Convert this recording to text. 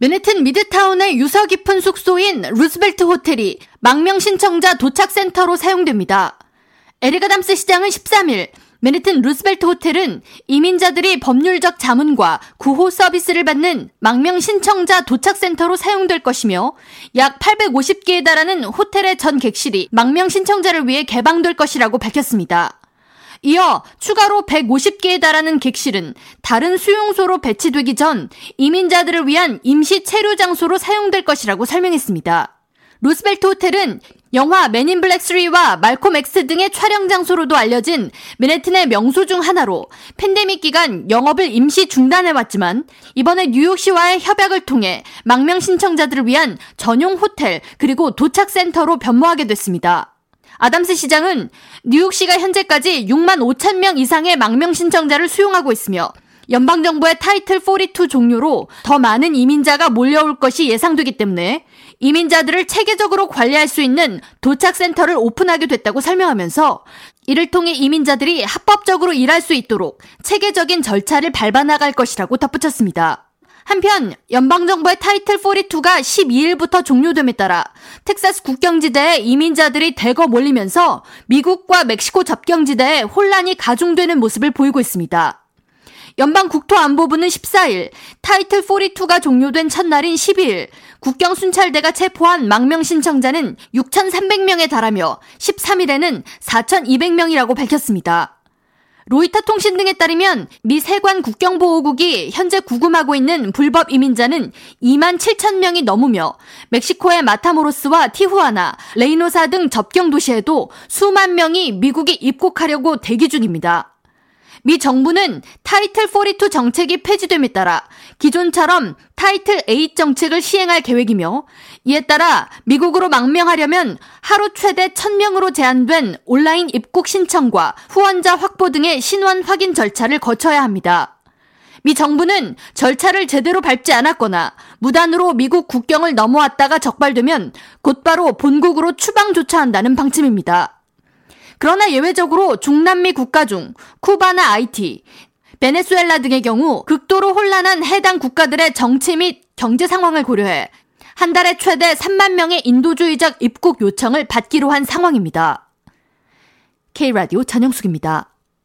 맨해튼 미드타운의 유서 깊은 숙소인 루스벨트 호텔이 망명 신청자 도착 센터로 사용됩니다. 에릭 아담스 시장은 13일 맨해튼 루스벨트 호텔은 이민자들이 법률적 자문과 구호 서비스를 받는 망명 신청자 도착 센터로 사용될 것이며 약 850개에 달하는 호텔의 전 객실이 망명 신청자를 위해 개방될 것이라고 밝혔습니다. 이어 추가로 150개에 달하는 객실은 다른 수용소로 배치되기 전 이민자들을 위한 임시 체류 장소로 사용될 것이라고 설명했습니다. 루스벨트 호텔은 영화 맨인 블랙 3와 말콤 X 등의 촬영 장소로도 알려진 맨해튼의 명소 중 하나로 팬데믹 기간 영업을 임시 중단해 왔지만 이번에 뉴욕시와의 협약을 통해 망명 신청자들을 위한 전용 호텔 그리고 도착 센터로 변모하게 됐습니다. 아담스 시장은 뉴욕시가 현재까지 6만 5천 명 이상의 망명 신청자를 수용하고 있으며 연방정부의 타이틀 42 종료로 더 많은 이민자가 몰려올 것이 예상되기 때문에 이민자들을 체계적으로 관리할 수 있는 도착센터를 오픈하게 됐다고 설명하면서 이를 통해 이민자들이 합법적으로 일할 수 있도록 체계적인 절차를 밟아나갈 것이라고 덧붙였습니다. 한편 연방정부의 타이틀 42가 12일부터 종료됨에 따라 텍사스 국경지대에 이민자들이 대거 몰리면서 미국과 멕시코 접경지대에 혼란이 가중되는 모습을 보이고 있습니다. 연방 국토안보부는 14일 타이틀 42가 종료된 첫날인 12일 국경 순찰대가 체포한 망명 신청자는 6,300명에 달하며 13일에는 4,200명이라고 밝혔습니다. 로이터 통신 등에 따르면 미 세관 국경보호국이 현재 구금하고 있는 불법 이민자는 2만 7천 명이 넘으며 멕시코의 마타모로스와 티후아나, 레이노사 등 접경 도시에도 수만 명이 미국에 입국하려고 대기 중입니다. 미 정부는 타이틀 42 정책이 폐지됨에 따라 기존처럼 타이틀 8 정책을 시행할 계획이며 이에 따라 미국으로 망명하려면 하루 최대 1000명으로 제한된 온라인 입국 신청과 후원자 확보 등의 신원 확인 절차를 거쳐야 합니다. 미 정부는 절차를 제대로 밟지 않았거나 무단으로 미국 국경을 넘어왔다가 적발되면 곧바로 본국으로 추방조차 한다는 방침입니다. 그러나 예외적으로 중남미 국가 중 쿠바나 아이티, 베네수엘라 등의 경우 극도로 혼란한 해당 국가들의 정치 및 경제 상황을 고려해 한 달에 최대 3만 명의 인도주의적 입국 요청을 받기로 한 상황입니다. K라디오 전영숙입니다.